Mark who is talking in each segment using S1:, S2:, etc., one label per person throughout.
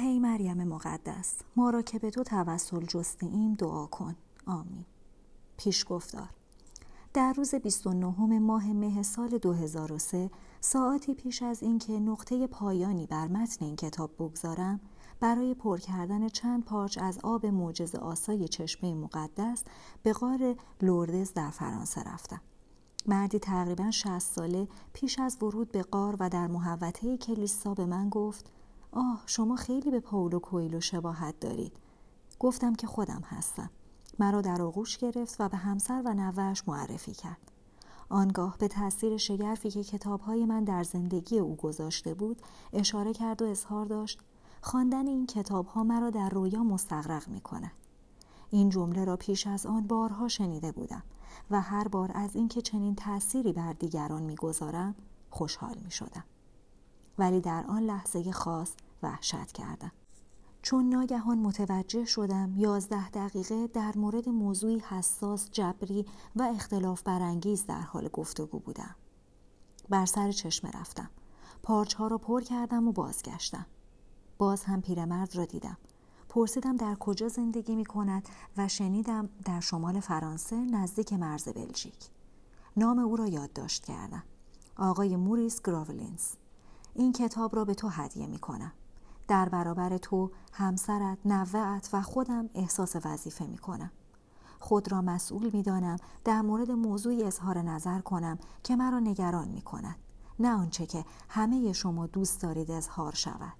S1: ای مریم مقدس ما را که به تو توسل جسته ایم دعا کن. آمین. پیش گفتار. در روز 29 ماه مه سال 2003 ساعتی پیش از اینکه نقطه پایانی بر متن این کتاب بگذارم برای پر کردن چند پارچ از آب معجزه آسای چشمه مقدس به غار لوردز در فرانسه رفتم. مردی تقریبا 60 ساله پیش از ورود به غار و در محوطه کلیسا به من گفت آه شما خیلی به پاولو کویلو شباهت دارید. گفتم که خودم هستم. مرا در آغوش گرفت و به همسر و نوهش معرفی کرد. آنگاه به تاثیر شگرفی که کتابهای من در زندگی او گذاشته بود اشاره کرد و اظهار داشت خواندن این کتاب ها مرا در رویا مستغرق می کند. این جمله را پیش از آن بارها شنیده بودم و هر بار از اینکه چنین تأثیری بر دیگران می‌گذارم خوشحال می شدم. ولی در آن لحظه خاص وحشت کردم. چون ناگهان متوجه شدم یازده دقیقه در مورد موضوعی حساس جبری و اختلاف برانگیز در حال گفتگو بودم. بر سر چشمه رفتم. پارچ ها را پر کردم و بازگشتم. باز هم پیرمرد را دیدم. پرسیدم در کجا زندگی می کند و شنیدم در شمال فرانسه نزدیک مرز بلژیک. نام او را یادداشت کردم. آقای موریس گراولینز. این کتاب را به تو هدیه می کنم. در برابر تو، همسرت، نوهت و خودم احساس وظیفه می کنم. خود را مسئول می دانم در مورد موضوعی اظهار نظر کنم که مرا نگران می کند. نه آنچه که همه شما دوست دارید اظهار شود.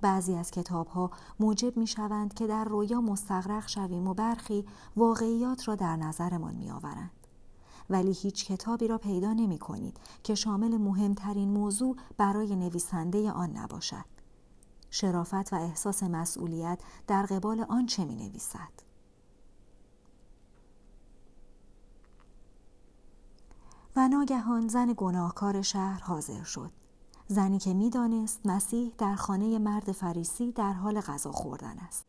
S1: بعضی از کتاب ها موجب می شوند که در رویا مستغرق شویم و برخی واقعیات را در نظرمان می آورند. ولی هیچ کتابی را پیدا نمی کنید که شامل مهمترین موضوع برای نویسنده آن نباشد. شرافت و احساس مسئولیت در قبال آن چه می نویسد. و ناگهان زن گناهکار شهر حاضر شد. زنی که می‌دانست مسیح در خانه مرد فریسی در حال غذا خوردن است.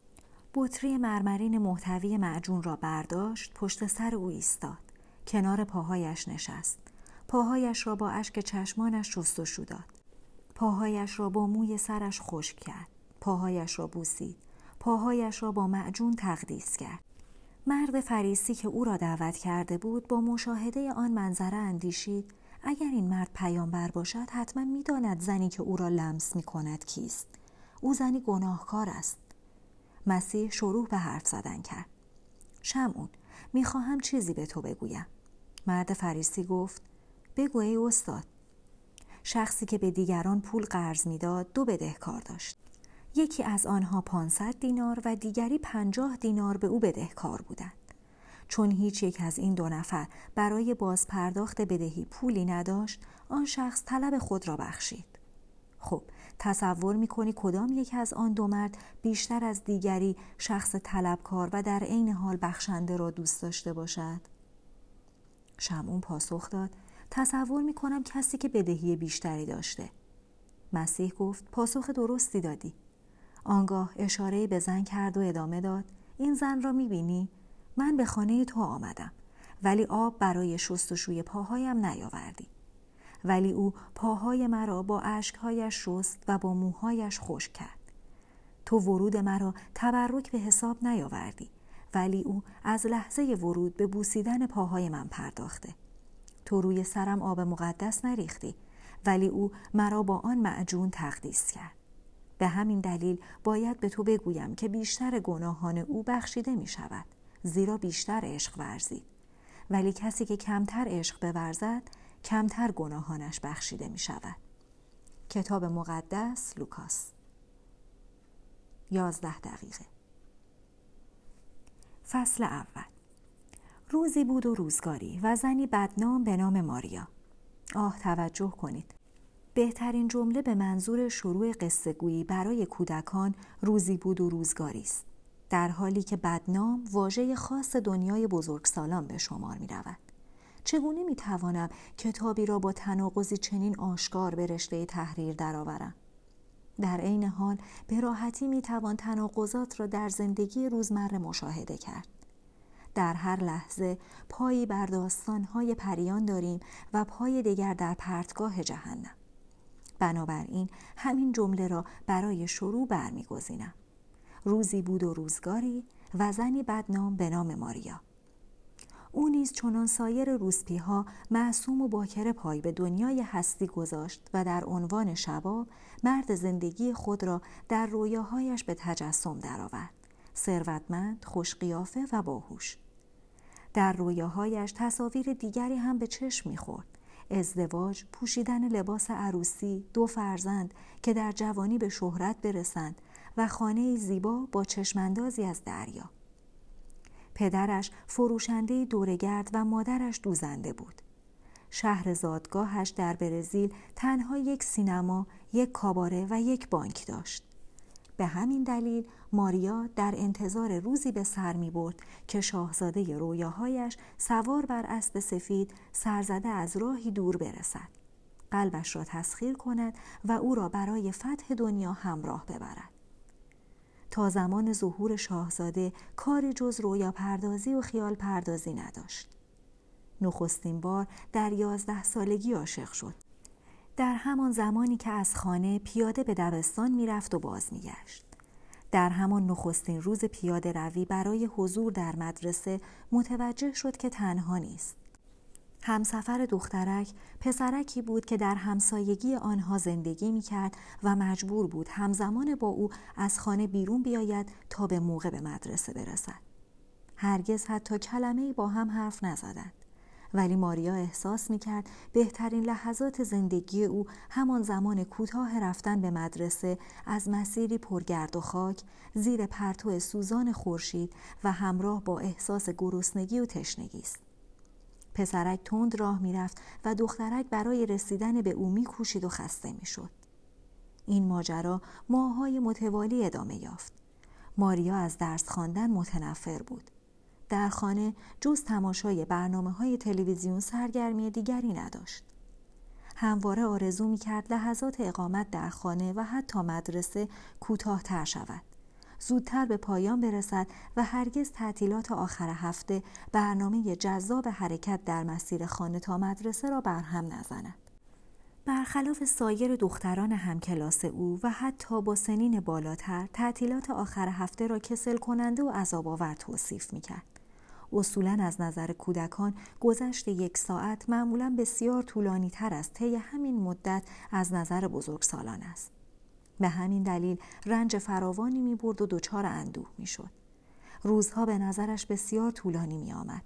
S1: بطری مرمرین محتوی معجون را برداشت پشت سر او ایستاد. کنار پاهایش نشست. پاهایش را با اشک چشمانش شستشو داد. پاهایش را با موی سرش خشک کرد. پاهایش را بوسید. پاهایش را با معجون تقدیس کرد. مرد فریسی که او را دعوت کرده بود با مشاهده آن منظره اندیشید اگر این مرد پیامبر باشد حتما می‌داند زنی که او را لمس می کند کیست او زنی گناهکار است مسیح شروع به حرف زدن کرد شمعون می‌خواهم چیزی به تو بگویم مرد فریسی گفت بگو ای استاد. شخصی که به دیگران پول قرض می‌داد دو بدهکار داشت. یکی از آنها 500 دینار و دیگری 50 دینار به او بدهکار بودند. چون هیچ یک از این دو نفر برای بازپرداخت بدهی پولی نداشت آن شخص طلب خود را بخشید. خب تصور می‌کنی کدام یک از آن دو مرد بیشتر از دیگری شخص طلبکار و در عین حال بخشنده را دوست داشته باشد؟ شمعون پاسخ داد. تصور می‌کنم کسی که بدهی بیشتری داشته. مسیح گفت پاسخ درستی دادی. آنگاه اشاره به زن کرد و ادامه داد این زن را می‌بینی؟ من به خانه تو آمدم ولی آب برای شستشوی پاهایم نیاوردی. ولی او پاهای مرا با اشکهایش شست و با موهایش خوش کرد. تو ورود مرا تبرک به حساب نیاوردی. ولی او از لحظه ورود به بوسیدن پاهای من پرداخته. تو روی سرم آب مقدس نریختی ولی او مرا با آن معجون تقدیس کرد. به همین دلیل باید به تو بگویم که بیشتر گناهان او بخشیده می شود زیرا بیشتر عشق ورزید. ولی کسی که کمتر عشق بورزد کمتر گناهانش بخشیده می شود. کتاب مقدس لوکاس. یازده دقیقه. فصل اول روزی بود و روزگاری و زنی بدنام به نام ماریا آه توجه کنید بهترین جمله به منظور شروع قصه گویی برای کودکان روزی بود و روزگاری است در حالی که بدنام واژه خاص دنیای بزرگسالان به شمار می رود. چگونه می توانم کتابی را با تناقضی چنین آشکار به رشته تحریر درآورم؟ در عین حال به راحتی می توان تناقضات را در زندگی روزمره مشاهده کرد. در هر لحظه پایی بر داستانهای پریان داریم و پای دیگر در پرتگاه جهنم. بنابراین همین جمله را برای شروع برمیگزینم روزی بود و روزگاری و زنی بدنام به نام ماریا او نیز چنان سایر روسپیها معصوم و باکر پای به دنیای هستی گذاشت و در عنوان شباب مرد زندگی خود را در رویاهایش به تجسم درآورد. ثروتمند خوشقیافه و باهوش. در رویاهایش تصاویر دیگری هم به چشم می‌خورد. ازدواج، پوشیدن لباس عروسی، دو فرزند که در جوانی به شهرت برسند و خانه زیبا با چشماندازی از دریا. پدرش فروشنده دورگرد و مادرش دوزنده بود. شهر زادگاهش در برزیل تنها یک سینما، یک کاباره و یک بانک داشت. به همین دلیل ماریا در انتظار روزی به سر می برد که شاهزاده رویاهایش سوار بر اسب سفید سرزده از راهی دور برسد. قلبش را تسخیر کند و او را برای فتح دنیا همراه ببرد. تا زمان ظهور شاهزاده کاری جز رویا پردازی و خیال پردازی نداشت. نخستین بار در یازده سالگی عاشق شد. در همان زمانی که از خانه پیاده به دبستان می‌رفت و باز میگشت. در همان نخستین روز پیاده روی برای حضور در مدرسه متوجه شد که تنها نیست. همسفر دخترک پسرکی بود که در همسایگی آنها زندگی می کرد و مجبور بود همزمان با او از خانه بیرون بیاید تا به موقع به مدرسه برسد. هرگز حتی کلمه با هم حرف نزدند. ولی ماریا احساس می کرد بهترین لحظات زندگی او همان زمان کوتاه رفتن به مدرسه از مسیری پرگرد و خاک زیر پرتو سوزان خورشید و همراه با احساس گرسنگی و تشنگی است. پسرک تند راه می‌رفت و دخترک برای رسیدن به او میکوشید و خسته می‌شد. این ماجرا ماهای متوالی ادامه یافت. ماریا از درس خواندن متنفر بود. در خانه جز تماشای برنامه های تلویزیون سرگرمی دیگری نداشت. همواره آرزو می کرد لحظات اقامت در خانه و حتی مدرسه کوتاهتر شود. زودتر به پایان برسد و هرگز تعطیلات آخر هفته برنامه جذاب حرکت در مسیر خانه تا مدرسه را برهم نزند. برخلاف سایر دختران همکلاس او و حتی با سنین بالاتر تعطیلات آخر هفته را کسل کننده و عذاب آور توصیف می کرد. اصولا از نظر کودکان گذشت یک ساعت معمولا بسیار طولانی تر از طی همین مدت از نظر بزرگسالان است. به همین دلیل رنج فراوانی می برد و دچار اندوه می شد. روزها به نظرش بسیار طولانی می آمد.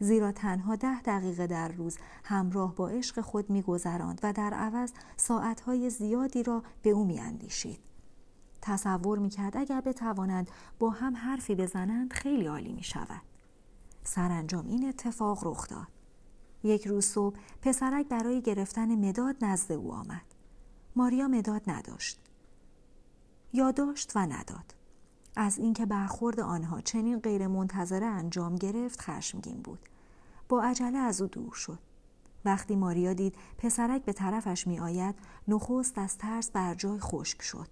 S1: زیرا تنها ده دقیقه در روز همراه با عشق خود میگذراند و در عوض ساعتهای زیادی را به او میاندیشید تصور می‌کرد اگر بتوانند با هم حرفی بزنند خیلی عالی می شود. سرانجام این اتفاق رخ داد. یک روز صبح پسرک برای گرفتن مداد نزد او آمد. ماریا مداد نداشت. یا داشت و نداد. از اینکه برخورد آنها چنین غیر منتظره انجام گرفت خشمگین بود. با عجله از او دور شد. وقتی ماریا دید پسرک به طرفش می آید نخست از ترس بر جای خشک شد.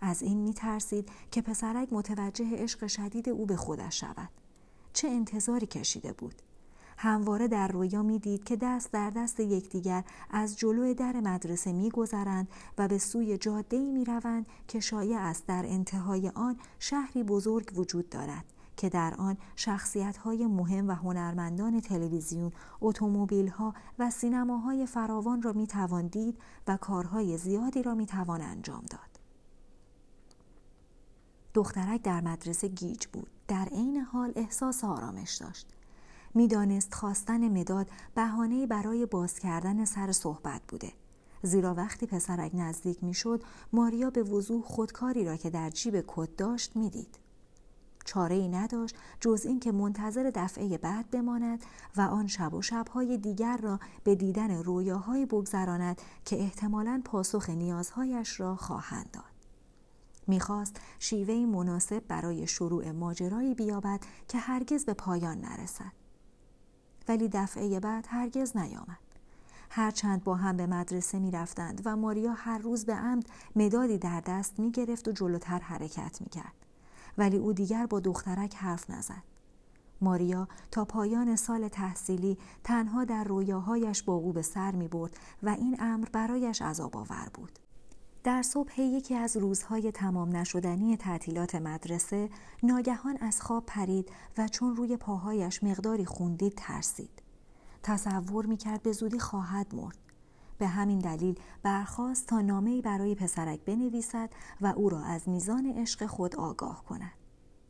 S1: از این می ترسید که پسرک متوجه عشق شدید او به خودش شود. چه انتظاری کشیده بود همواره در رویا می‌دید که دست در دست یکدیگر از جلو در مدرسه میگذرند و به سوی جاده می روند که شایع است در انتهای آن شهری بزرگ وجود دارد که در آن شخصیت های مهم و هنرمندان تلویزیون، اتومبیل ها و سینماهای فراوان را می توان دید و کارهای زیادی را می توان انجام داد. دخترک در مدرسه گیج بود. در عین حال احساس آرامش داشت. می‌دانست خواستن مداد بهانه برای باز کردن سر صحبت بوده. زیرا وقتی پسرک نزدیک می‌شد ماریا به وضوح خودکاری را که در جیب کت داشت می‌دید. چاره ای نداشت جز اینکه منتظر دفعه بعد بماند و آن شب و شبهای دیگر را به دیدن رویاهایی بگذراند که احتمالا پاسخ نیازهایش را خواهند داد. می‌خواست شیوه مناسب برای شروع ماجرایی بیابد که هرگز به پایان نرسد. ولی دفعه بعد هرگز نیامد. هرچند با هم به مدرسه می رفتند و ماریا هر روز به عمد مدادی در دست می گرفت و جلوتر حرکت می کرد. ولی او دیگر با دخترک حرف نزد. ماریا تا پایان سال تحصیلی تنها در رویاهایش با او به سر می برد و این امر برایش عذاب آور بود. در صبح یکی از روزهای تمام نشدنی تعطیلات مدرسه ناگهان از خواب پرید و چون روی پاهایش مقداری خوندید ترسید. تصور می‌کرد به زودی خواهد مرد. به همین دلیل برخواست تا نامه برای پسرک بنویسد و او را از میزان عشق خود آگاه کند.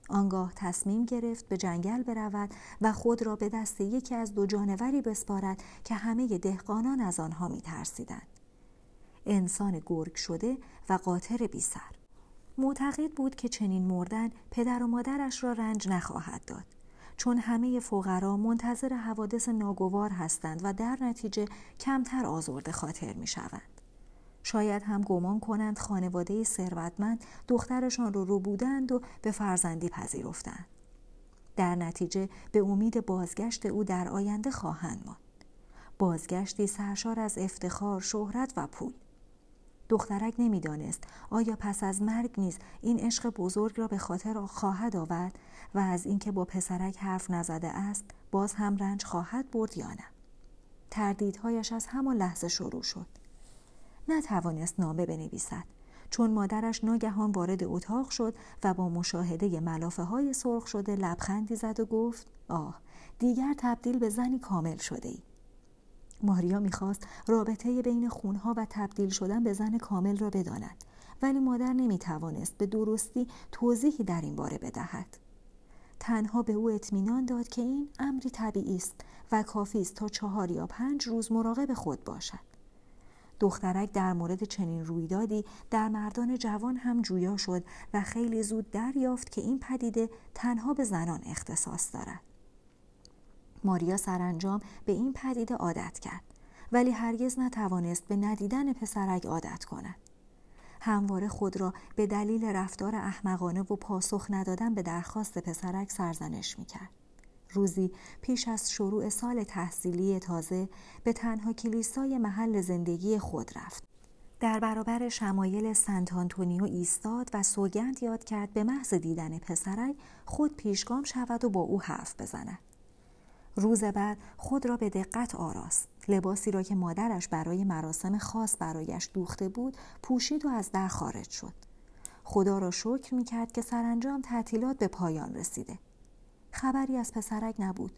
S1: آنگاه تصمیم گرفت به جنگل برود و خود را به دست یکی از دو جانوری بسپارد که همه دهقانان از آنها می ترسیدند. انسان گرگ شده و قاطر بی سر. معتقد بود که چنین مردن پدر و مادرش را رنج نخواهد داد. چون همه فقرا منتظر حوادث ناگوار هستند و در نتیجه کمتر آزرده خاطر می شوند. شاید هم گمان کنند خانواده ثروتمند دخترشان رو رو بودند و به فرزندی پذیرفتند. در نتیجه به امید بازگشت او در آینده خواهند ماند. بازگشتی سرشار از افتخار، شهرت و پول. دخترک نمی‌دانست. آیا پس از مرگ نیز این عشق بزرگ را به خاطر خواهد آورد و از اینکه با پسرک حرف نزده است باز هم رنج خواهد برد یا نه؟ تردیدهایش از همان لحظه شروع شد. نتوانست نامه بنویسد. چون مادرش ناگهان وارد اتاق شد و با مشاهده ملافه های سرخ شده لبخندی زد و گفت آه دیگر تبدیل به زنی کامل شده ای. ماریا می‌خواست رابطه بین خونها و تبدیل شدن به زن کامل را بداند ولی مادر نمی‌توانست به درستی توضیحی در این باره بدهد. تنها به او اطمینان داد که این امری طبیعی است و کافی است تا چهار یا پنج روز مراقب خود باشد. دخترک در مورد چنین رویدادی در مردان جوان هم جویا شد و خیلی زود دریافت که این پدیده تنها به زنان اختصاص دارد. ماریا سرانجام به این پدیده عادت کرد ولی هرگز نتوانست به ندیدن پسرک عادت کند. همواره خود را به دلیل رفتار احمقانه و پاسخ ندادن به درخواست پسرک سرزنش می‌کرد. روزی پیش از شروع سال تحصیلی تازه به تنها کلیسای محل زندگی خود رفت. در برابر شمایل سنت آنتونیو ایستاد و سوگند یاد کرد به محض دیدن پسرک خود پیشگام شود و با او حرف بزند. روز بعد خود را به دقت آراست. لباسی را که مادرش برای مراسم خاص برایش دوخته بود پوشید و از در خارج شد. خدا را شکر می کرد که سرانجام تعطیلات به پایان رسیده. خبری از پسرک نبود.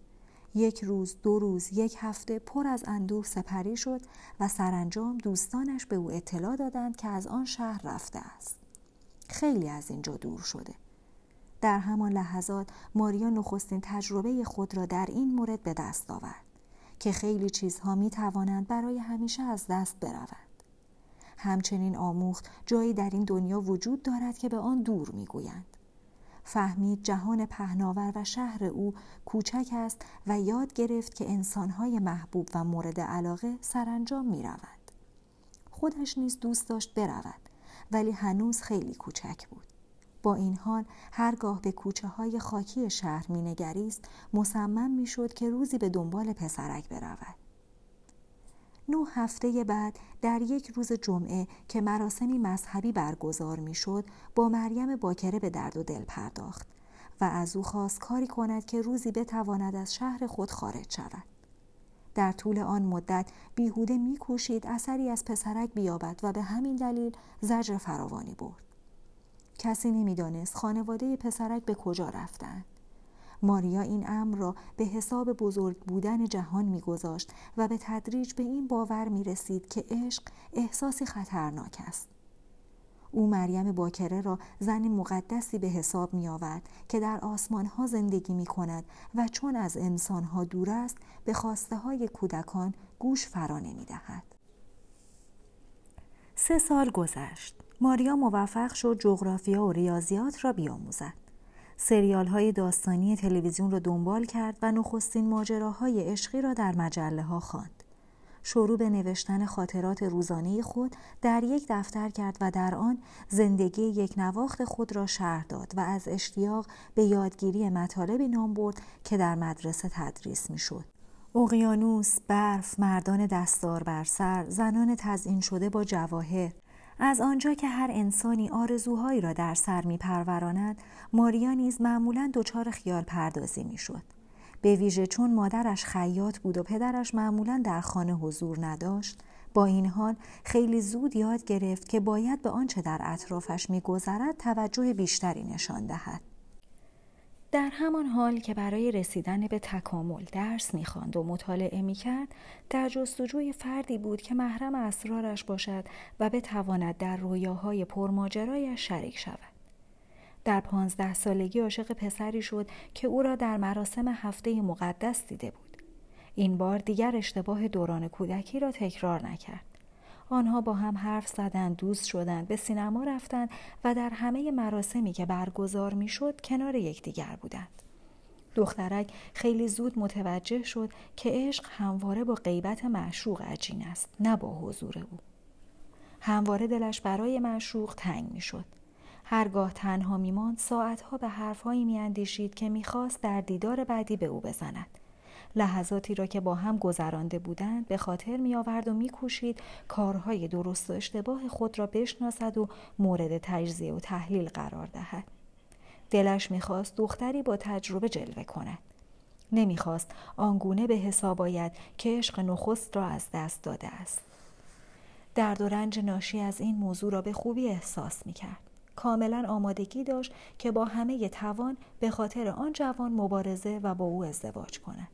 S1: یک روز دو روز یک هفته پر از اندوه سپری شد و سرانجام دوستانش به او اطلاع دادند که از آن شهر رفته است. خیلی از اینجا دور شده. در همان لحظات ماریا نخستین تجربه خود را در این مورد به دست آورد که خیلی چیزها می توانند برای همیشه از دست بروند. همچنین آموخت جایی در این دنیا وجود دارد که به آن دور می گویند. فهمید جهان پهناور و شهر او کوچک است و یاد گرفت که انسانهای محبوب و مورد علاقه سرانجام می روند. خودش نیز دوست داشت برود ولی هنوز خیلی کوچک بود. با این حال هرگاه به کوچه های خاکی شهر مینگریست مصمم می‌شد که روزی به دنبال پسرک برود. نه هفته بعد در یک روز جمعه که مراسمی مذهبی برگزار می‌شد با مریم باکره به درد و دل پرداخت و از او خواست کاری کند که روزی بتواند از شهر خود خارج شود. در طول آن مدت بیهوده میکوشید اثری از پسرک بیابد و به همین دلیل زجر فراوانی برد. کسی نمی‌دانست خانواده پسرک به کجا رفتند. ماریا این امر را به حساب بزرگ بودن جهان میگذاشت و به تدریج به این باور می رسید که عشق احساسی خطرناک است. او مریم باکره را زن مقدسی به حساب می آورد که در آسمان ها زندگی می کند و چون از انسان ها دور است به خواسته های کودکان گوش فرا نمی دهد. سه سال گذشت. ماریا موفق شد جغرافیا و ریاضیات را بیاموزد. سریال های داستانی تلویزیون را دنبال کرد و نخستین ماجراهای عشقی را در مجله ها خواند. شروع به نوشتن خاطرات روزانه خود در یک دفتر کرد و در آن زندگی یک نواخت خود را شرح داد و از اشتیاق به یادگیری مطالبی نام برد که در مدرسه تدریس می‌شد. اقیانوس، برف، مردان دستار بر سر، زنان تزئین شده با جواهر، از آنجا که هر انسانی آرزوهایی را در سر می پروراند، ماریا نیز معمولا دچار خیال پردازی می شد. به ویژه چون مادرش خیاط بود و پدرش معمولا در خانه حضور نداشت، با این حال خیلی زود یاد گرفت که باید به آنچه در اطرافش میگذرد توجه بیشتری نشان دهد در همان حال که برای رسیدن به تکامل درس می‌خواند و مطالعه می‌کرد در جستجوی فردی بود که محرم اسرارش باشد و بتواند در رویاهای پرماجرایش شریک شود. در پانزده سالگی عاشق پسری شد که او را در مراسم هفته مقدس دیده بود. این بار دیگر اشتباه دوران کودکی را تکرار نکرد. آنها با هم حرف زدند دوست شدند به سینما رفتند و در همه مراسمی که برگزار می‌شد کنار یکدیگر بودند. دخترک خیلی زود متوجه شد که عشق همواره با غیبت معشوق عجین است نه با حضور او. همواره دلش برای معشوق تنگ می‌شد. هرگاه تنها میماند ساعتها به حرفهایی میاندیشید که می‌خواست در دیدار بعدی به او بزند. لحظاتی را که با هم گذرانده بودند به خاطر می آورد و می کوشید کارهای درست و اشتباه خود را بشناسد و مورد تجزیه و تحلیل قرار دهد. دلش می‌خواست دختری با تجربه جلوه کند. نمی‌خواست آنگونه به حساب آید که عشق نخست را از دست داده است. درد و رنج ناشی از این موضوع را به خوبی احساس می‌کرد. کاملا آمادگی داشت که با همه توان به خاطر آن جوان مبارزه و با او ازدواج کند.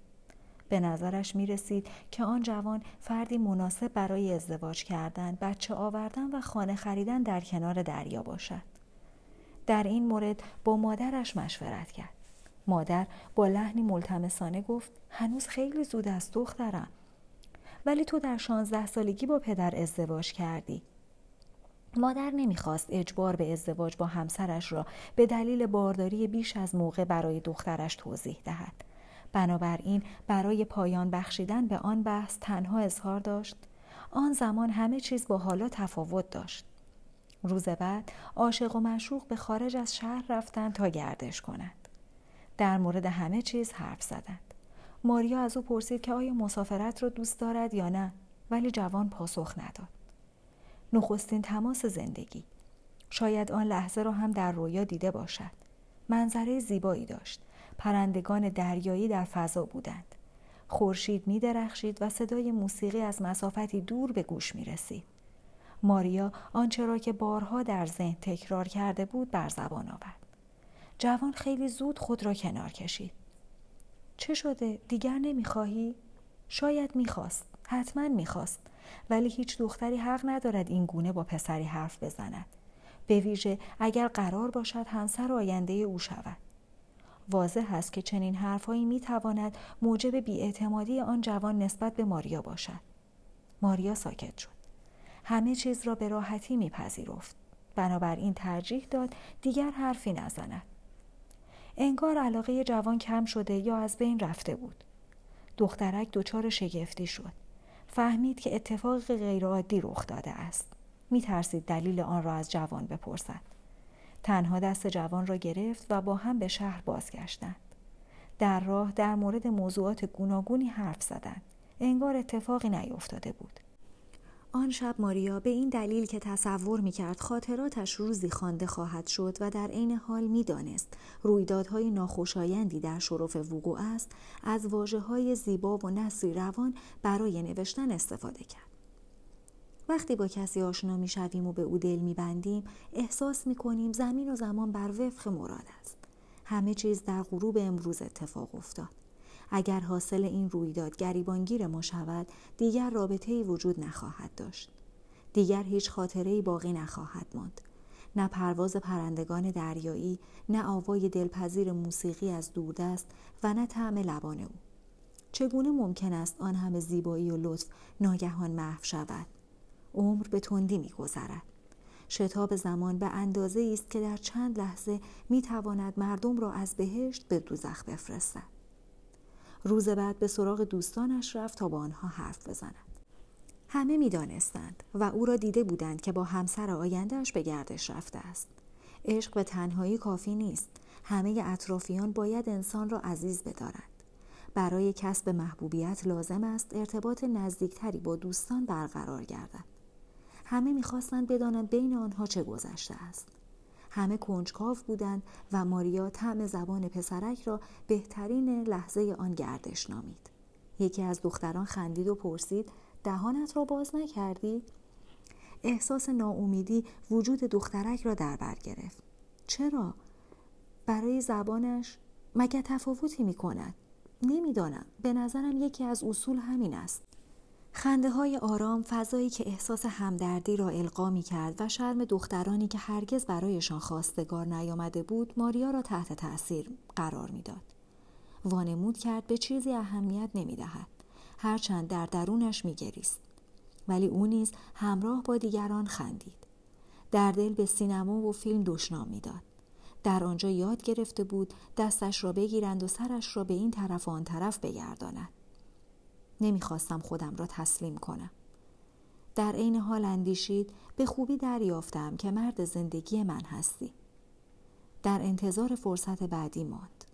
S1: به نظرش می رسید که آن جوان فردی مناسب برای ازدواج کردن، بچه آوردن و خانه خریدن در کنار دریا باشد. در این مورد با مادرش مشورت کرد. مادر با لحنی ملتمسانه گفت هنوز خیلی زود است دخترم. ولی تو در شانزده سالگی با پدر ازدواج کردی. مادر نمی‌خواست اجبار به ازدواج با همسرش را به دلیل بارداری بیش از موقع برای دخترش توضیح دهد. بنابراین برای پایان بخشیدن به آن بحث تنها اظهار داشت. آن زمان همه چیز با حالا تفاوت داشت. روز بعد عاشق و مشوق به خارج از شهر رفتند تا گردش کنند. در مورد همه چیز حرف زدند. ماریا از او پرسید که آیا مسافرت را دوست دارد یا نه ولی جوان پاسخ نداد. نخستین تماس زندگی. شاید آن لحظه را هم در رویا دیده باشد. منظره زیبایی داشت. پرندگان دریایی در فضا بودند خورشید می درخشید و صدای موسیقی از مسافتی دور به گوش می رسید. ماریا آنچه را که بارها در ذهن تکرار کرده بود بر زبان آورد. جوان خیلی زود خود را کنار کشید. چه شده؟ دیگر نمی‌خواهی؟ شاید می‌خواست. حتما می‌خواست. ولی هیچ دختری حق ندارد این گونه با پسری حرف بزند. به ویژه اگر قرار باشد همسر آینده او شود. واضح است که چنین حرفهایی می تواند موجب بیاعتمادی آن جوان نسبت به ماریا باشد. ماریا ساکت شد. همه چیز را به راحتی میپذیرفت. بنابراین ترجیح داد دیگر حرفی نزند. انگار علاقه جوان کم شده یا از بین رفته بود. دخترک دچار شگفتی شد. فهمید که اتفاق غیرعادی رخ داده است. می ترسید دلیل آن را از جوان بپرسد. تنها دست جوان را گرفت و با هم به شهر بازگشتند. در راه در مورد موضوعات گوناگونی حرف زدند. انگار اتفاقی نیفتاده بود. آن شب ماریا به این دلیل که تصور می‌کرد خاطراتش روزی خوانده خواهد شد و در عین حال می‌دانست رویدادهای ناخوشایندی در شرف وقوع است از واجه های زیبا و نصری روان برای نوشتن استفاده کرد وقتی با کسی آشنا می شویم و به او دل می بندیم احساس می کنیم زمین و زمان بر وفق مراد است. همه چیز در غروب امروز اتفاق افتاد. اگر حاصل این رویداد گریبانگیر ما شود دیگر رابطه ای وجود نخواهد داشت. دیگر هیچ خاطره ای باقی نخواهد ماند. نه پرواز پرندگان دریایی، نه آوای دلپذیر موسیقی از دوردست و نه طعم لبان او. چگونه ممکن است آن همه زیبایی و لطف ناگهان محو شود؟ عمر به تندی میگذرد شتاب زمان به اندازه است که در چند لحظه می تواند مردم را از بهشت به دوزخ بفرستد. روز بعد به سراغ دوستانش رفت تا با آنها حرف بزند. همه می دانستند و او را دیده بودند که با همسر آیندهش به گردش رفته است. عشق به تنهایی کافی نیست. همه اطرافیان باید انسان را عزیز بدارند. برای کسب محبوبیت لازم است ارتباط نزدیکتری با دوستان برقرار گردد. همه می‌خواستند بدانند بین آنها چه گذشته است. همه کنجکاو بودند و ماریا طعم زبان پسرک را بهترین لحظه آن گردش نامید. یکی از دختران خندید و پرسید دهانت را باز نکردی؟ احساس ناامیدی وجود دخترک را در بر گرفت. چرا؟ برای زبانش؟ مگه تفاوتی می کند نمی‌دانم. به نظرم یکی از اصول همین است. خنده های آرام فضایی که احساس همدردی را القا می کرد و شرم دخترانی که هرگز برایشان خواستگار نیامده بود ماریا را تحت تأثیر قرار می‌داد. وانمود کرد به چیزی اهمیت نمی دهد. هرچند در درونش می گریست. ولی او نیز همراه با دیگران خندید. در دل به سینما و فیلم دشنام می‌داد. در آنجا یاد گرفته بود دستش را بگیرند و سرش را به این طرف و آن طرف بگرداند. نمی‌خواستم خودم را تسلیم کنم. در عین حال اندیشید به خوبی دریافتم که مرد زندگی من هستی. در انتظار فرصت بعدی ماند.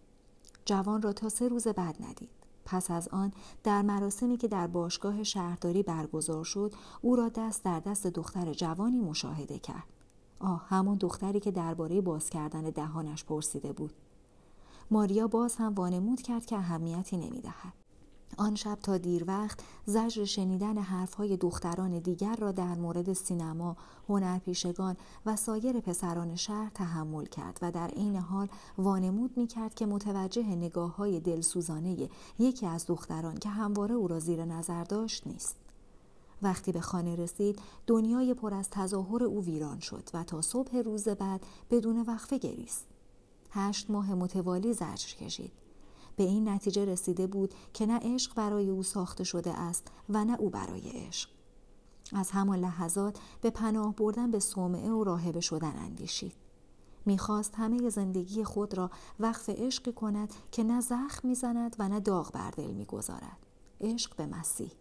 S1: جوان را تا سه روز بعد ندید. پس از آن در مراسمی که در باشگاه شهرداری برگزار شد او را دست در دست دختر جوانی مشاهده کرد. آه همون دختری که درباره باز کردن دهانش پرسیده بود. ماریا باز هم وانمود کرد که اهمیتی نمی‌دهد. آن شب تا دیر وقت زجر شنیدن حرفهای دختران دیگر را در مورد سینما، هنرپیشگان و سایر پسران شهر تحمل کرد و در عین حال وانمود می کرد که متوجه نگاه های دلسوزانه یکی از دختران که همواره او را زیر نظر داشت نیست. وقتی به خانه رسید دنیای پر از تظاهر او ویران شد و تا صبح روز بعد بدون وقفه گریست. هشت ماه متوالی زجر کشید. به این نتیجه رسیده بود که نه عشق برای او ساخته شده است و نه او برای عشق. از همان لحظات به پناه بردن به صومعه و راهبه شدن اندیشید. می‌خواست همه زندگی خود را وقف عشقی کند که نه زخم می‌زند و نه داغ بر دل می‌گذارد. عشق به مسیح.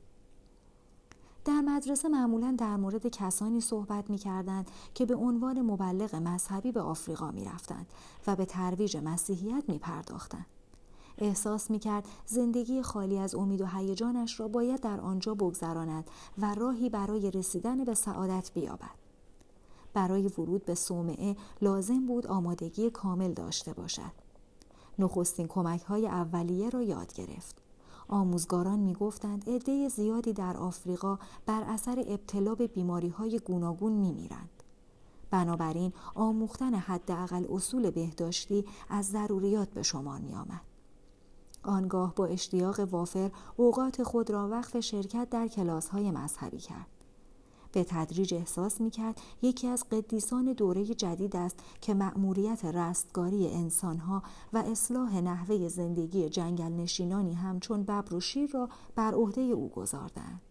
S1: در مدرسه معمولا در مورد کسانی صحبت می کردند که به عنوان مبلغ مذهبی به آفریقا می رفتند و به ترویج مسیحیت می پرداختند. احساس می کرد زندگی خالی از امید و هیجانش را باید در آنجا بگذراند و راهی برای رسیدن به سعادت بیابد. برای ورود به صومعه لازم بود آمادگی کامل داشته باشد. نخستین کمک های اولیه را یاد گرفت. آموزگاران می گفتند عده زیادی در آفریقا بر اثر ابتلا به بیماری های گوناگون می میرند. بنابراین آموختن حداقل اصول بهداشتی از ضروریات به شمار می آمد. آنگاه با اشتیاق وافر اوقات خود را وقف شرکت در کلاس های مذهبی کرد. به تدریج احساس می کرد یکی از قدیسان دوره جدید است که مأموریت رستگاری انسانها و اصلاح نحوه زندگی جنگل نشینانی همچون ببر و شیر را بر عهده او گذاردند.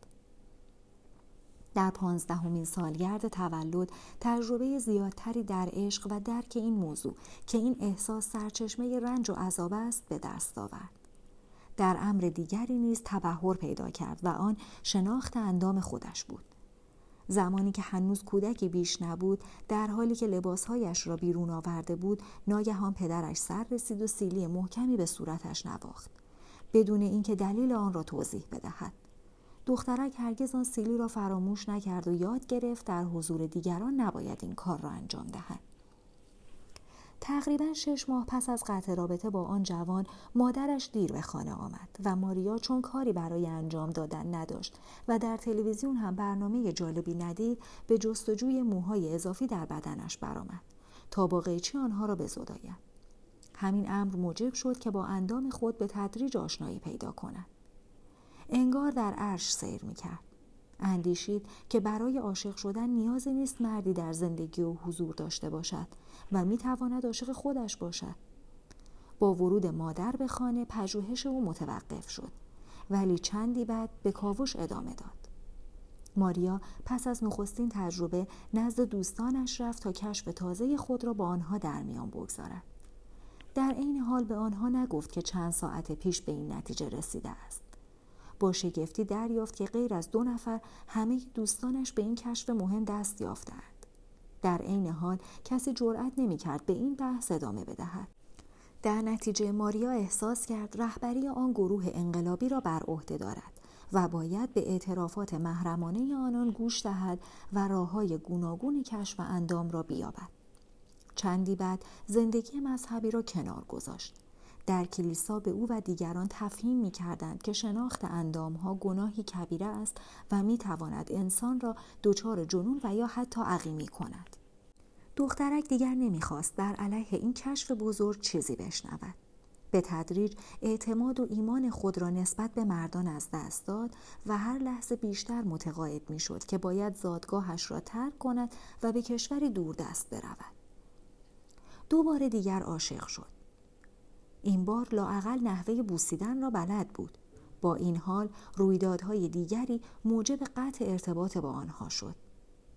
S1: در پانزدهمین سالگرد تولد تجربه زیادتری در عشق و درک این موضوع که این احساس سرچشمه رنج و عذاب است به دست آورد. در امر دیگری نیز تبهر پیدا کرد و آن شناخت اندام خودش بود. زمانی که هنوز کودکی بیش نبود در حالی که لباسهایش را بیرون آورده بود ناگهان پدرش سر رسید و سیلی محکمی به صورتش نواخت. بدون اینکه دلیل آن را توضیح بدهد. دخترک هرگز آن سیلی را فراموش نکرد و یاد گرفت در حضور دیگران نباید این کار را انجام دهد. تقریبا شش ماه پس از قطع رابطه با آن جوان مادرش دیر به خانه آمد و ماریا چون کاری برای انجام دادن نداشت و در تلویزیون هم برنامه جالبی ندید به جستجوی موهای اضافی در بدنش برآمد تا با قیچی آنها را بزداید. همین امر موجب شد که با اندام خود به تدریج آشنایی پیدا کند. انگار در عرش سیر می‌کرد. اندیشید که برای عاشق شدن نیازی نیست مردی در زندگی و حضور داشته باشد و می تواند عاشق خودش باشد. با ورود مادر به خانه پژوهش او متوقف شد ولی چندی بعد به کاوش ادامه داد. ماریا پس از نخستین تجربه نزد دوستانش رفت تا کشف تازه خود را با آنها در میان بگذارد. در عین حال به آنها نگفت که چند ساعت پیش به این نتیجه رسیده است. با شگفتی دریافت که غیر از دو نفر همه دوستانش به این کشف مهم دست یافتند. در عین حال کسی جرأت نمی‌کرد به این بحث ادامه بدهد. در نتیجه ماریا احساس کرد رهبری آن گروه انقلابی را بر عهده دارد و باید به اعترافات محرمانه آنان گوش دهد و راه های گوناگون کشف و اندام را بیابد. چندی بعد زندگی مذهبی را کنار گذاشت. در کلیسا به او و دیگران تفهیم می کردند که شناخت ها گناهی کبیره است و می تواند انسان را دچار جنون و یا حتی عقیمی کند. دخترک دیگر نمی‌خواست بر علیه این کشف بزرگ چیزی بشنود. به تدریج اعتماد و ایمان خود را نسبت به مردان از دست داد و هر لحظه بیشتر متقاعد می‌شد که باید زادگاهش را ترک کند و به کشوری دوردست برود. دو بار دیگر عاشق شد. این بار لاعقل نحوه بوسیدن را بلد بود. با این حال رویدادهای دیگری موجب قطع ارتباط با آنها شد.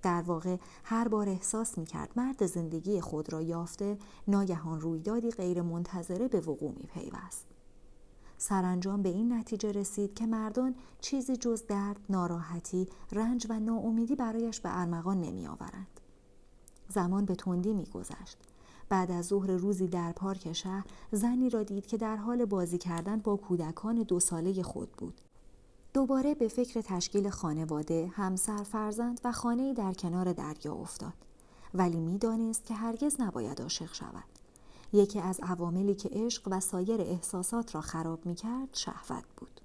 S1: در واقع هر بار احساس می کرد مرد زندگی خود را یافته ناگهان رویدادی غیر منتظره به وقوع می پیوست. سرانجام به این نتیجه رسید که مردان چیزی جز درد، ناراحتی، رنج و ناامیدی برایش به ارمغان نمی آورند. زمان به تندی می گذشت. بعد از ظهر روزی در پارک شهر زنی را دید که در حال بازی کردن با کودکان دو ساله خود بود. دوباره به فکر تشکیل خانواده، همسر، فرزند و خانه در کنار دریا افتاد. ولی می‌دانست که هرگز نباید عاشق شود. یکی از عواملی که عشق و سایر احساسات را خراب می کرد شهوت بود.